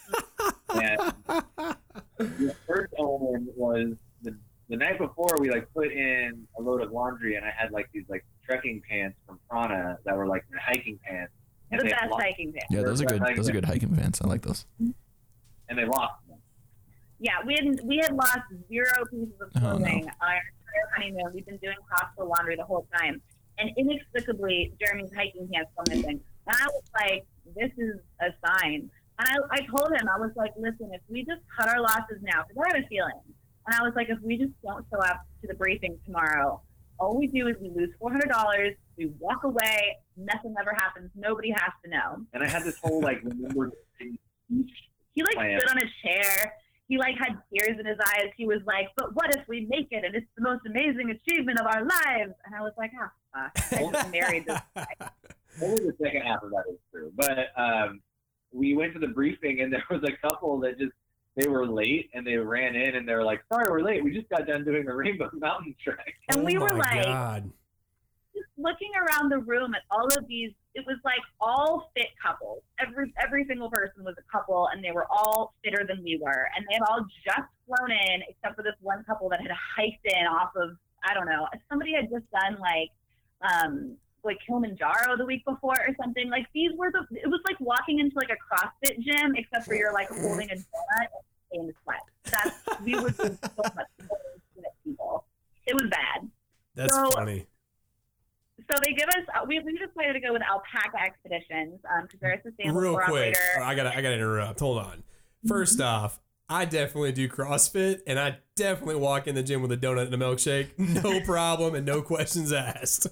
and the first omen was the the night before we like put in a load of laundry, and I had like these like trekking pants from Prana that were like hiking pants, the best lost, hiking pants. Yeah, those are good. Those are good hiking pants. I like those. Mm-hmm. and they lost them. Yeah, we had we had lost zero pieces of Oh, no. clothing on our entire honeymoon. We've been doing cross-flow laundry the whole time, and inexplicably, Jeremy's hiking pants were missing. And I was like, "This is a sign." And I, I told him, I was like, "Listen, if we just cut our losses now, because I have a feeling," and I was like, "If we just don't show up to the briefing tomorrow, all we do is we lose four hundred dollars, we walk away, nothing ever happens, nobody has to know." And I had this whole like remember He like Plan. stood on a chair. He like had tears in his eyes. He was like, "But what if we make it and it's the most amazing achievement of our lives?" And I was like, "Ah, fuck. I just married this." Guy. Only the second half of that is true. But um, we went to the briefing, and there was a couple that just they were late, and they ran in, and they were like, "Sorry, we're late. We just got done doing the Rainbow Mountain Trek." And we oh were like, God. just looking around the room at all of these. It was like all fit couples. Every every single person was a couple, and they were all fitter than we were. And they had all just flown in, except for this one couple that had hiked in off of I don't know. Somebody had just done like um like Kilimanjaro the week before or something. Like these were the. It was like walking into like a CrossFit gym, except for you're like holding a donut in sweat. That's we were so much people. It was bad. That's So- funny. So they give us. Uh, we we decided to go with Alpaca Expeditions because they're a sustainable Real quick. I gotta I gotta interrupt. Hold on. First off, I definitely do CrossFit, and I definitely walk in the gym with a donut and a milkshake, no problem, and no questions asked.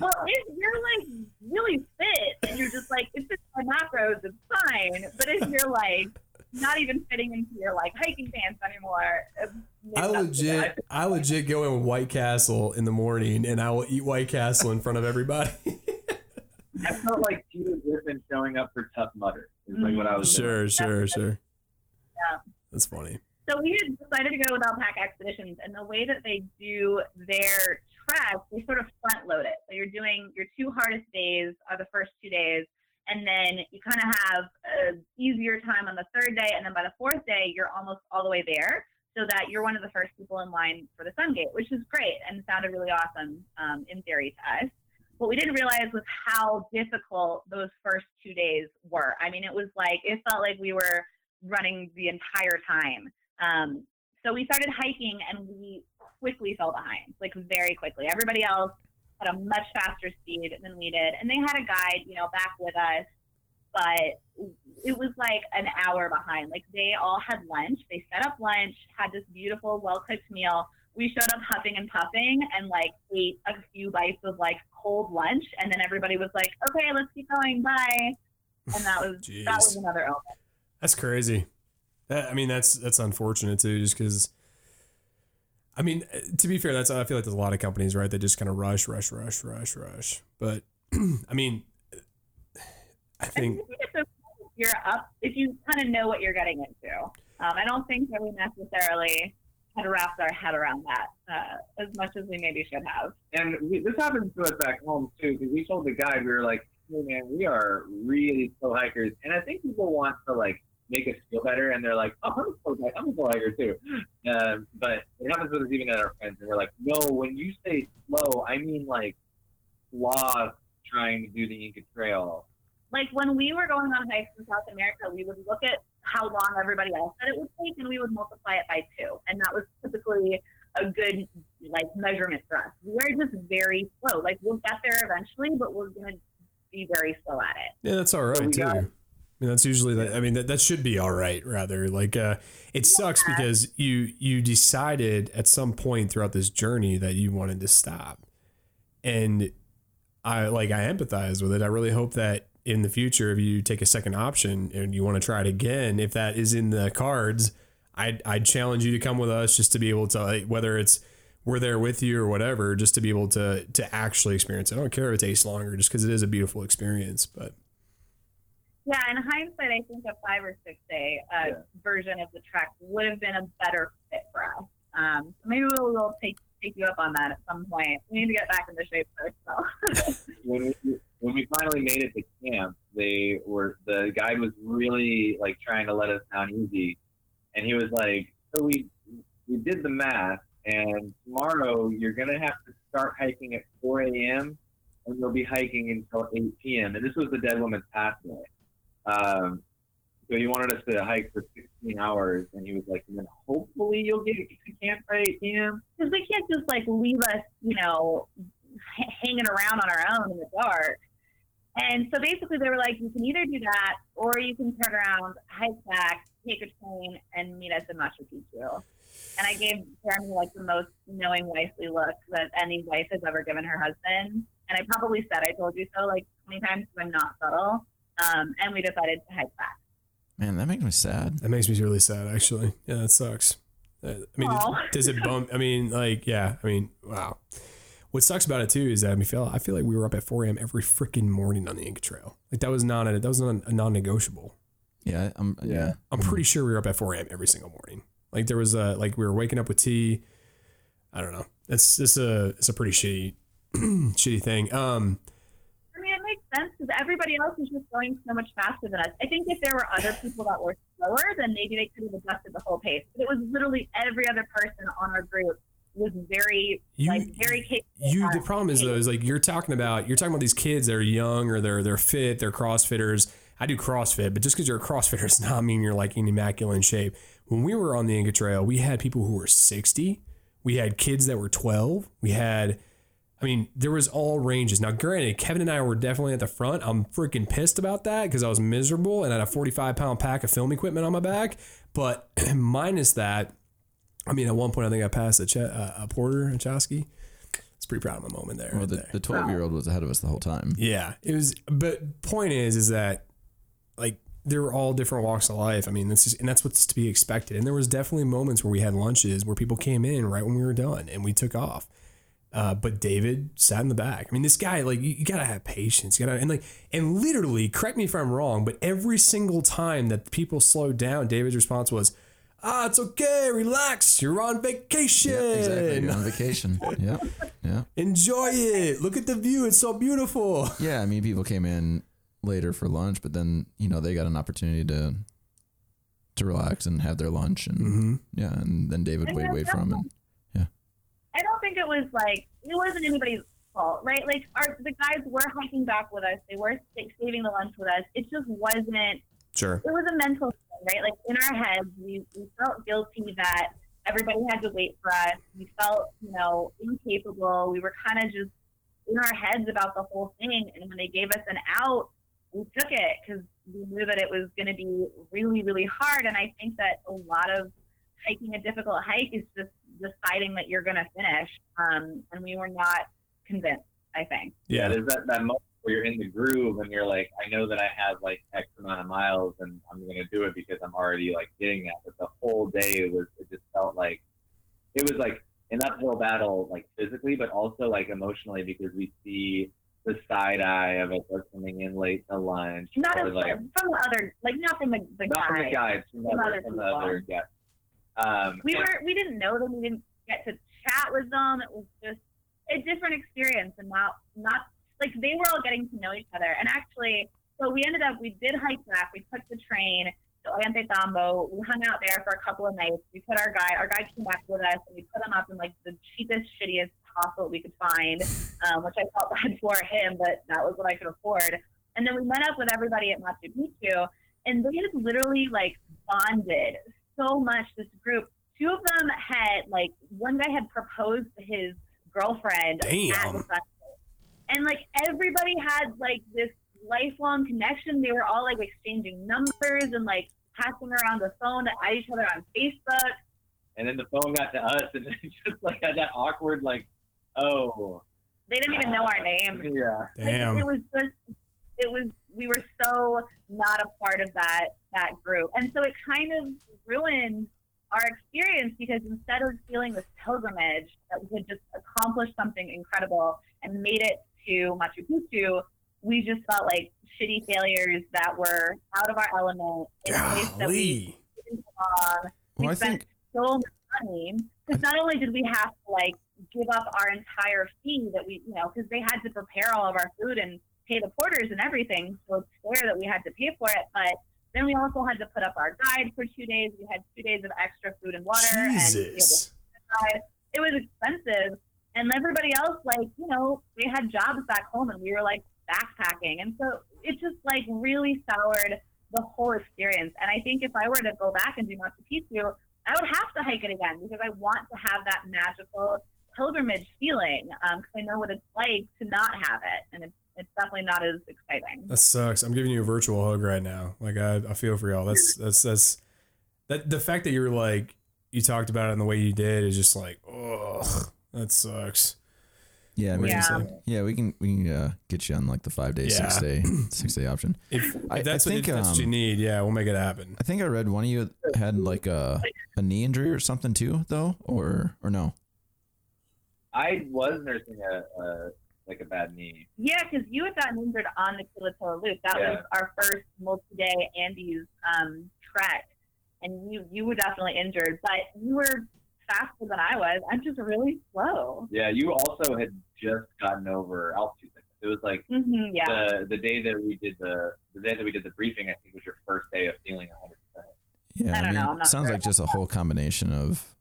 Well, if you're like really fit and you're just like it's just my macros, it's fine. But if you're like not even fitting into your like hiking pants anymore, I maybe not so legit. I legit go in with White Castle in the morning, and I will eat White Castle in front of everybody. I felt like Peter Griffin showing up for Tough Mudder. Is like what I was. doing. sure, sure, sure. Yeah. That's funny. So we had decided to go with Alpaca Expeditions, and the way that they do their trek, they sort of front load it. So you're doing your two hardest days are the first two days, and then you kind of have an easier time on the third day, and then by the fourth day, you're almost all the way there, so that you're one of the first people in line for the Sun Gate, which is great and sounded really awesome um, in theory to us. What we didn't realize was how difficult those first two days were. I mean, it was like it felt like we were running the entire time. Um, so we started hiking and we quickly fell behind, like very quickly. Everybody else had a much faster speed than we did, and they had a guide, you know, back with us, but it was like an hour behind. Like they all had lunch, they set up lunch, had this beautiful, well cooked meal. We showed up huffing and puffing and like ate a few bites of like cold lunch, and then everybody was like, "Okay, let's keep going, bye." And that was that was another element. That's crazy. That, I mean, that's that's unfortunate too, just because. I mean, uh, to be fair, that's I feel like there's a lot of companies, right? That just kind of rush, rush, rush, rush, rush. But I mean, I I think think it's okay if you're up if you kind of know what you're getting into. Um, I don't think that we necessarily had wrapped our head around that uh, as much as we maybe should have. And we, this happens to us back home too, because we told the guide we were like, "Hey man, we are really slow hikers," and I think people want to like make us feel better, and they're like, "Oh, I'm a slow guy. I'm a slow hiker too." Um, but it happens with us even at our friends, and we're like, "No, when you say slow, I mean like sloth trying to do the Inca Trail." Like when we were going on hikes in South America, we would look at how long everybody else said it would take, and we would multiply it by two, and that was typically a good like measurement for us. We're just very slow. Like we'll get there eventually, but we're gonna be very slow at it. yeah, that's all right we too. got- I mean, that's usually that. I mean, that, that should be all right. Rather, like, uh, it sucks because you you decided at some point throughout this journey that you wanted to stop, and I like I empathize with it. I really hope that in the future, if you take a second option and you want to try it again, if that is in the cards, I'd I'd challenge you to come with us just to be able to like, whether it's we're there with you or whatever, just to be able to to actually experience it. I don't care if it takes longer, just because it is a beautiful experience. But Yeah, in hindsight, I think a five or six day uh, Yeah. version of the trek would have been a better fit for us. Um, so maybe we'll, we'll take take you up on that at some point. We need to get back into shape first, though. when we when we finally made it to camp, they were the guide was really like trying to let us down easy, and he was like, "So we we did the math, And tomorrow you're gonna have to start hiking at 4 a.m. and you'll be hiking until 8 p.m. And this was the dead woman's pathway. Um, so he wanted us to hike for 16 hours, and he was like, and then hopefully you'll get to camp by 8 p.m. because they can't just like leave us, you know, h- hanging around on our own in the dark. And so basically, they were like, you can either do that, or you can turn around, hike back, take a train, and meet us in Machu Picchu. And I gave Jeremy like the most knowing wifely look that any wife has ever given her husband. And I probably said I told you so like 20 times because I'm not subtle. Um, and we decided to hike back. Man, that makes me sad. That makes me really sad, actually. Yeah, that sucks. Uh, I mean, Aw. does it bump? I mean, like, yeah. I mean, wow. What sucks about it too is that I mean, feel I feel like we were up at 4 a.m. every freaking morning on the Inca Trail. Like that was not a that was not a non-negotiable. Yeah, I'm. Yeah, I'm pretty sure we were up at 4 a.m. every single morning. Like there was a like we were waking up with tea. I don't know. It's it's a it's a pretty shitty shitty thing. Um, I mean, it makes sense because everybody else is just going so much faster than us. I think if there were other people that were slower, then maybe they could have adjusted the whole pace. But it was literally every other person on our group was very, You- like, very capable. you the problem is though is like you're talking about you're talking about these kids that are young or they're they're fit they're crossfitters i do crossfit but just because you're a crossfitter does not mean you're like in immaculate shape when we were on the inca trail we had people who were 60 we had kids that were 12 we had i mean there was all ranges now granted kevin and i were definitely at the front i'm freaking pissed about that because i was miserable and I had a 45 pound pack of film equipment on my back but minus that i mean at one point i think i passed a, Ch- uh, a porter a chasqui it's pretty proud of my moment there. Well, right the 12 year old was ahead of us the whole time. Yeah, it was. But point is, is that like they were all different walks of life. I mean, this is and that's what's to be expected. And there was definitely moments where we had lunches where people came in right when we were done and we took off. Uh, but David sat in the back. I mean, this guy, like, you, you gotta have patience. You gotta, and like, and literally, correct me if I'm wrong, but every single time that people slowed down, David's response was, "Ah, it's okay, relax. You're on vacation. Yeah, exactly. You're on vacation. yeah, yeah, Enjoy it. Look at the view. It's so beautiful." yeah. I mean, people came in later for lunch, but then you know they got an opportunity to to relax and have their lunch, and Mm-hmm. yeah, and then David And wait that's wait for him, and I don't think it was like it wasn't anybody's fault, right? Like our the guys were hiking back with us. They were saving the lunch with us. It just wasn't. Sure. It was a mental thing, right? Like in our heads, we, we felt guilty that everybody had to wait for us. We felt, you know, incapable. We were kind of just in our heads about the whole thing. And when they gave us an out, we took it because we knew that it was going to be really, really hard. And I think that a lot of hiking a difficult hike is just deciding that you're going to finish. Um, and we were not convinced, I think. Yeah, there's that, that moment where you're in the groove and you're like, I know that I have like X amount of miles and I'm gonna do it because I'm already like getting that. But the whole day it was it just felt like it was like an uphill battle like physically but also like emotionally because we see the side eye of us are coming in late to lunch. Not or as, like from the other, like not from the, the not from the guides, from From other other from other guests. Um we were we didn't know them. We didn't get to chat with them. It was just a different experience, and not not like they were all getting to know each other. And actually, so we ended up we did hike back. We took the train to Ollantaytambo. We hung out there for a couple of nights. We put our guy our guy came back with us, and we put him up in like the cheapest, shittiest hostel we could find, um, which I felt bad for him, but that was what I could afford. And then we met up with everybody at Machu Picchu, and they had literally like bonded so much. This group two of them had like one guy had proposed to his girlfriend at the Damn. festival. and like everybody had like this lifelong connection they were all like exchanging numbers and like passing around the phone to add each other on facebook and then the phone got to us and it just like had that awkward like oh they didn't even know our ah, names yeah Like, Damn. it was just it was we were so not a part of that that group and so it kind of ruined our experience because instead of feeling this pilgrimage that we had just accomplished something incredible and made it to Machu Picchu, we just felt like shitty failures that were out of our element in a place that we Golly. didn't belong. We well, spent think so much money because not only did we have to like give up our entire fee that we, you know, because they had to prepare all of our food and pay the porters and everything, so it's fair that we had to pay for it. But then we also had to put up our guide for two days. We had two days of extra food and water, and we Jesus. guide. it was expensive. And everybody else, like, you know, they had jobs back home and we were like backpacking. And so it just like really soured the whole experience. And I think if I were to go back and do Machu Picchu, I would have to hike it again because I want to have that magical pilgrimage feeling because um, I know what it's like to not have it. And it's, it's definitely not as exciting. That sucks. I'm giving you a virtual hug right now. Like I, I feel for y'all. That's that's that's that the fact that you're like you talked about it in the way you did is just like, oh, that sucks. Yeah, I mean, Yeah. yeah, we can we can uh, get you on like the five day, six day, six day option. If, I- that's, I what, think, if that's what you um, need, yeah, we'll make it happen. I think I read one of you had like a a knee injury or something too, though, or or no? I was nursing a, a like a bad knee. Yeah, because you had gotten injured on the Quilotoa Loop. That Yeah. was our first multi-day Andes um, trek, and you you were definitely injured, but you were faster than I was. I'm just really slow. Yeah, you also had just gotten over altitude sickness. It was like hmm yeah. the the day that we did the the day that we did the briefing. I think was your first day of feeling 100. percent Yeah, I don't know, I'm not sounds sure like just a whole combination of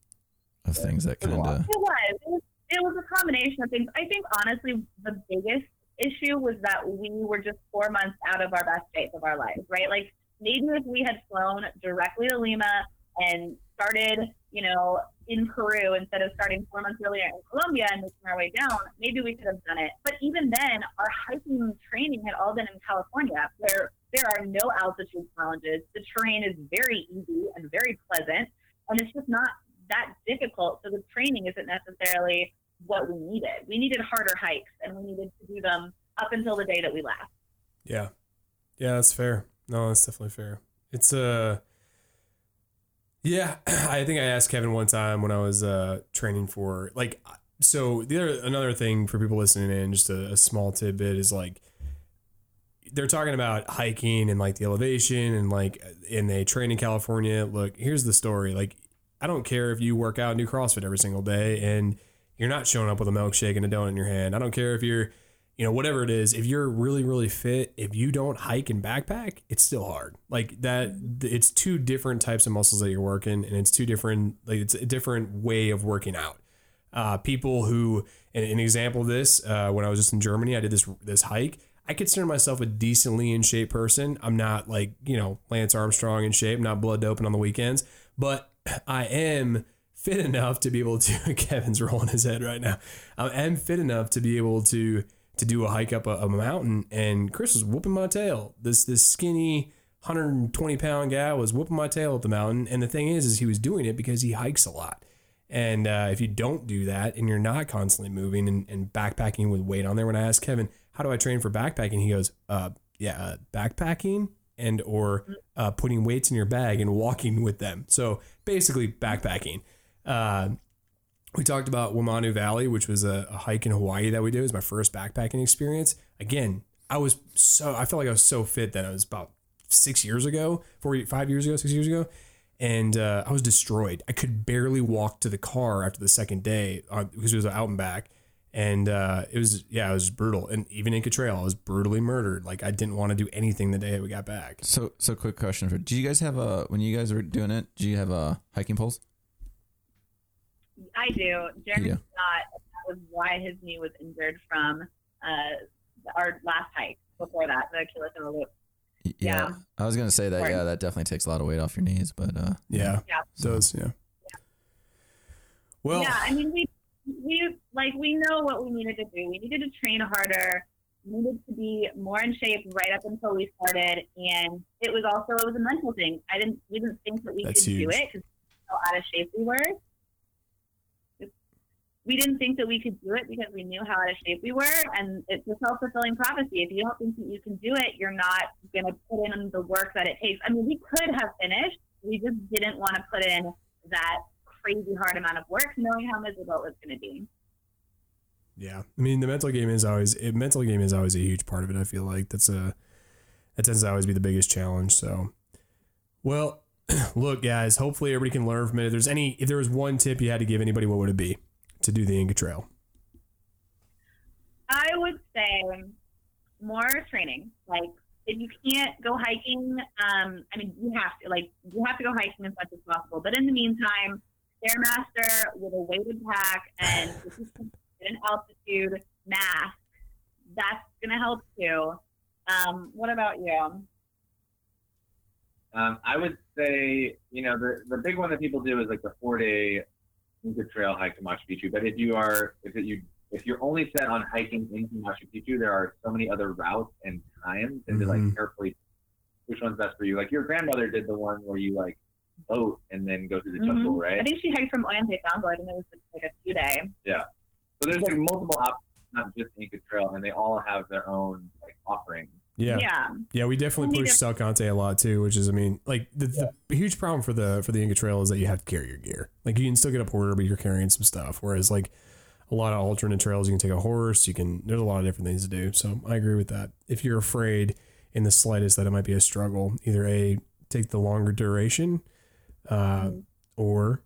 of things that kind of It was. It was. It was a combination of things. I think honestly, the biggest issue was that we were just four months out of our best shape of our lives, right? Like maybe if we had flown directly to Lima and started, you know, in Peru instead of starting four months earlier in Colombia and making our way down, maybe we could have done it. But even then, our hiking training had all been in California, where there are no altitude challenges. The terrain is very easy and very pleasant, and it's just not that difficult. So the training isn't necessarily what we needed. We needed harder hikes, and we needed to do them up until the day that we left. Yeah, yeah, that's fair. No, that's definitely fair. It's uh yeah, I think I asked Kevin one time when I was uh training for like so the other another thing for people listening in, just a, a small tidbit is like they're talking about hiking and like the elevation and like and they train in California. Look, here's the story. Like I don't care if you work out and do CrossFit every single day and you're not showing up with a milkshake and a donut in your hand. I don't care if you're you know, whatever it is, if you're really, really fit, if you don't hike and backpack, it's still hard. Like that, it's two different types of muscles that you're working, and it's two different, like it's a different way of working out. Uh, people who, an, example of this, uh, when I was just in Germany, I did this this hike. I consider myself a decently in shape person. I'm not like you know Lance Armstrong in shape, not blood doping on the weekends, but I am fit enough to be able to. Kevin's rolling his head right now. I am fit enough to be able to to do a hike up a, a mountain, and Chris was whooping my tail. This this skinny. 120 pound guy was whooping my tail up the mountain, and the thing is, is he was doing it because he hikes a lot. And uh, if you don't do that and you're not constantly moving and, and backpacking with weight on there, when I asked Kevin, how do I train for backpacking? He goes, uh, yeah, uh, backpacking and or uh, putting weights in your bag and walking with them. So basically backpacking. Uh, we talked about Waimanu Valley, which was a, a hike in Hawaii that we did. It was my first backpacking experience. Again, I was so, I felt like I was so fit then. It was about six years ago, four, five years ago, six years ago and uh, I was destroyed. I could barely walk to the car after the second day uh, because it was out and back, and uh, it was yeah, it was brutal. And even in Trail, I was brutally murdered. Like I didn't want to do anything the day that we got back. So, so quick question for: Do you guys have a when you guys were doing it? Do you have a hiking poles? I do. Jeremy's Yeah. not. That was why his knee was injured from uh, our last hike before that, the Quilotoa Loop. Y- Yeah. I was gonna say that. Yeah, that definitely takes a lot of weight off your knees. But uh, Yeah, Yeah. it does yeah. Well, yeah, I mean, we we like we know what we needed to do. We needed to train harder. We needed to be more in shape right up until we started, and it was also it was a mental thing. I didn't we didn't think that we That's could do it because how out of shape we were. We didn't think that we could do it because we knew how out of shape we were, and it's a self fulfilling prophecy. If you don't think that you can do it, you're not going to put in the work that it takes. I mean, we could have finished. We just didn't want to put in that crazy hard amount of work, knowing how miserable it was going to be. yeah. I mean, the mental game is always it, mental game is always a huge part of it. I feel like that's a that tends to always be the biggest challenge. So, well, look, guys. Hopefully, everybody can learn from it. If there's any, if there was one tip you had to give anybody, what would it be to do the Inca Trail? I would say more training. Like if you can't go hiking, um, I mean you have to like you have to go hiking as much as possible. But in the meantime, stairmaster with a weighted pack and if you can get an altitude mask, that's gonna help too. Um, what about you? Um, I would say, you know, the, the big one that people do is like the four day Inca Trail hike to Machu Picchu. But if you are, if it, you, if you're only set on hiking into Machu Picchu, there are so many other routes and times, and to like carefully which one's best for you. Like your grandmother did the one where you like boat and then go through the Mhm. jungle, right? I think she hiked from Ollantaytambo. I think it was like a two day. Yeah. So there's like multiple options, not just Inca Trail, and they all have their own like offerings. Yeah. Yeah. Yeah, we definitely push Salkantay a lot too, which is, I mean, like the, the huge problem for the for the Inca Trail is that you have to carry your gear. Like you can still get a porter, but you're carrying some stuff. Whereas like a lot of alternate trails, you can take a horse. You can. There's a lot of different things to do. So I agree with that. If you're afraid in the slightest that it might be a struggle, either a take the longer duration, uh, or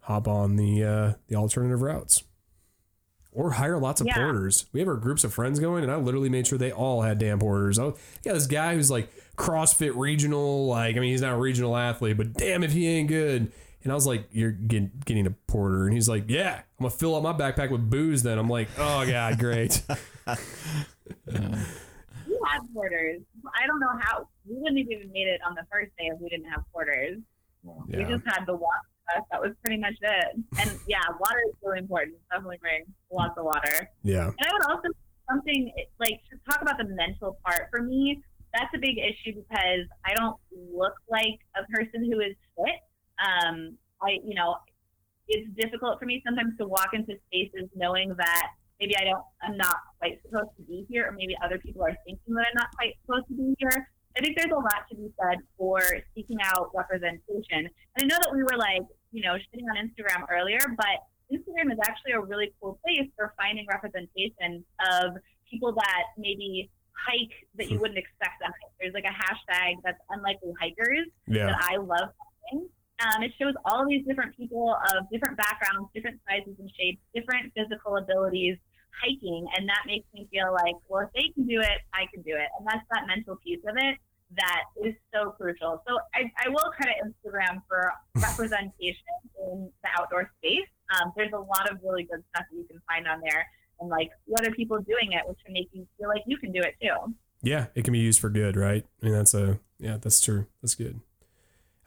hop on the uh, the alternative routes. Or hire lots of Yeah. porters. We have our groups of friends going, and I literally made sure they all had damn porters. Oh, yeah, this guy who's like CrossFit regional, like I mean, he's not a regional athlete, but damn if he ain't good. And I was like, "You're getting, getting a porter," and he's like, "Yeah, I'm gonna fill up my backpack with booze." Then I'm like, "Oh god, great." We had porters. I don't know how we wouldn't have even made it on the first day if we didn't have porters. We just had the water. That was pretty much it. And yeah, water is really important. Definitely bring lots of water. yeah, And I would also something like to talk about the mental part for me. That's a big issue because I don't look like a person who is fit. Um, I, you know, it's difficult for me sometimes to walk into spaces knowing that maybe I don't, I'm not quite supposed to be here, or maybe other people are thinking that I'm not quite supposed to be here. I think there's a lot to be said for seeking out representation. And I know that we were like, you know, shitting on Instagram earlier, but Instagram is actually a really cool place for finding representation of people that maybe hike that you wouldn't expect them. There's like a hashtag that's unlikely hikers yeah, that I love following. Um, it shows all these different people of different backgrounds, different sizes and shapes, different physical abilities hiking, and that makes me feel like, well, if they can do it, I can do it, and that's that mental piece of it that is so crucial. So I, I will credit Instagram for representation in the outdoor space. Um, there's a lot of really good stuff that you can find on there, and like other people doing it, which can make you feel like you can do it too. yeah. It can be used for good, right? I mean, that's a yeah, that's true. That's good.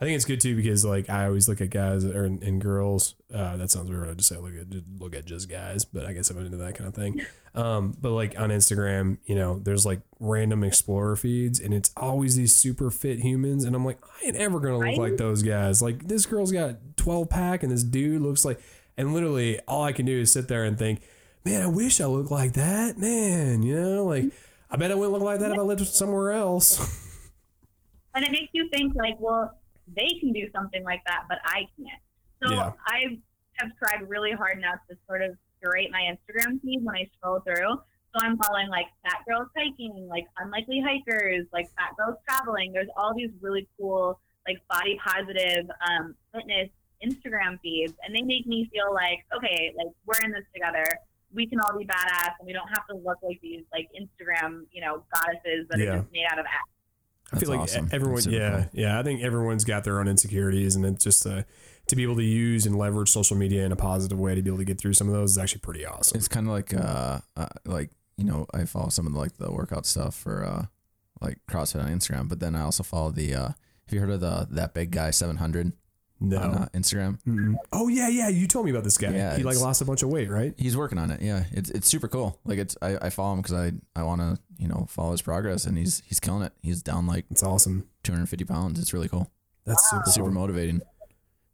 I think it's good too because like I always look at guys or and girls. Uh, that sounds weird. I just say look at look at just guys, but I guess I'm into that kind of thing. Um, but like on Instagram, you know, there's like random explorer feeds, and it's always these super fit humans, and I'm like, I ain't ever gonna look Right? like those guys. Like this girl's got 12 pack, and this dude looks like, and literally all I can do is sit there and think, man, I wish I looked like that, man. You know, like I bet I wouldn't look like that if I lived somewhere else. and it makes you think like, well, they can do something like that, but I can't. So Yeah. I have tried really hard not to sort of curate my Instagram feed when I scroll through. So I'm following like fat girls hiking, like unlikely hikers, like fat girls traveling. There's all these really cool like body positive um, fitness Instagram feeds, and they make me feel like okay, like we're in this together. We can all be badass, and we don't have to look like these like Instagram, you know, goddesses that Yeah. are just made out of ass. I feel like awesome. everyone, yeah, cool. yeah. I think everyone's got their own insecurities, and it's just uh, to be able to use and leverage social media in a positive way to be able to get through some of those is actually pretty awesome. It's kind of like uh, uh like you know I follow some of the, like the workout stuff for uh like CrossFit on Instagram, but then I also follow the uh have you heard of the that big guy 700 No. on uh, Instagram? Mm-mm. Oh yeah, yeah. You told me about this guy. Yeah, he like lost a bunch of weight, right? He's working on it. Yeah, it's it's super cool. Like it's I, I follow him because I I want to you know follow his progress, and he's he's killing it. He's down like It's awesome. 250 pounds. It's really cool. That's super. Super cool. motivating.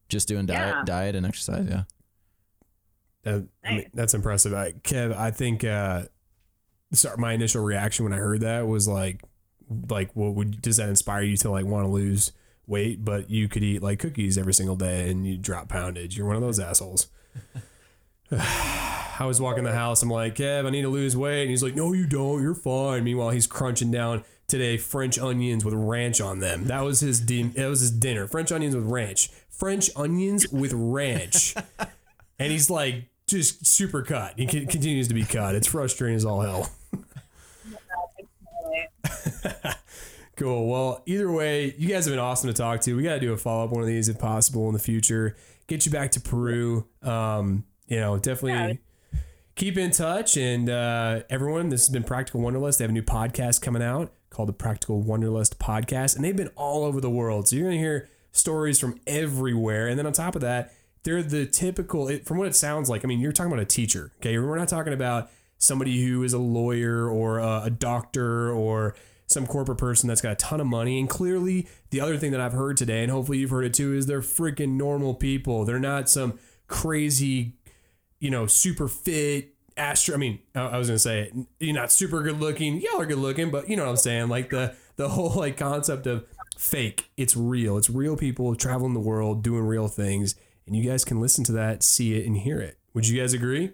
Just doing diet Yeah. diet and exercise. Yeah. That, I mean, that's impressive. I, Kev, I think uh, sorry, my initial reaction when I heard that was like, like, what would does that inspire you to like want to lose weight? But you could eat like cookies every single day and you drop poundage. You're one of those assholes. I was walking the house. I'm like, Kev, I need to lose weight. And he's like, No, you don't. You're fine. Meanwhile, he's crunching down today French onions with ranch on them. That was his din- That was his dinner. French onions with ranch. French onions with ranch. and he's like just super cut. He con- continues to be cut. It's frustrating as all hell. Cool. Well, either way, you guys have been awesome to talk to. We got to do a follow up one of these if possible in the future. Get you back to Peru. Um, you know, definitely Yeah. keep in touch. And uh, everyone, this has been Practical Wonderlust. They have a new podcast coming out called the Practical Wonderlust Podcast, and they've been all over the world. So you're going to hear stories from everywhere. And then on top of that, they're the typical, it, from what it sounds like, I mean, you're talking about a teacher, okay? We're not talking about somebody who is a lawyer or a, a doctor or some corporate person that's got a ton of money. And clearly, the other thing that I've heard today, and hopefully you've heard it too, is they're freaking normal people. They're not some crazy, you know, super fit. Astro, I mean, I was gonna say you're not super good looking. Y'all are good looking, but you know what I'm saying. Like the the whole like concept of fake. It's real. It's real people traveling the world, doing real things, and you guys can listen to that, see it, and hear it. Would you guys agree?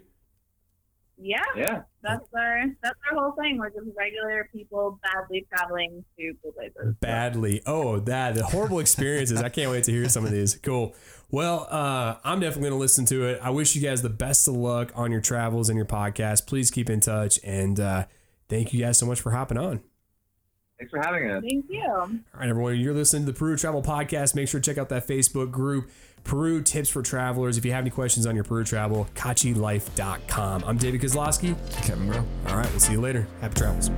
Yeah, Yeah. that's our that's our whole thing. We're just regular people badly traveling to cool places. badly. Oh, that the horrible experiences. I can't wait to hear some of these. Cool. Well, uh, I'm definitely going to listen to it. I wish you guys the best of luck on your travels and your podcast. Please keep in touch, and uh, thank you guys so much for hopping on. Thanks for having us. Thank you. All right, everyone, you're listening to the Peru Travel Podcast. Make sure to check out that Facebook group, Peru Tips for Travelers. If you have any questions on your Peru travel, kachilife.com. I'm David Kozlowski. Kevin Grow. All right, we'll see you later. Happy travels.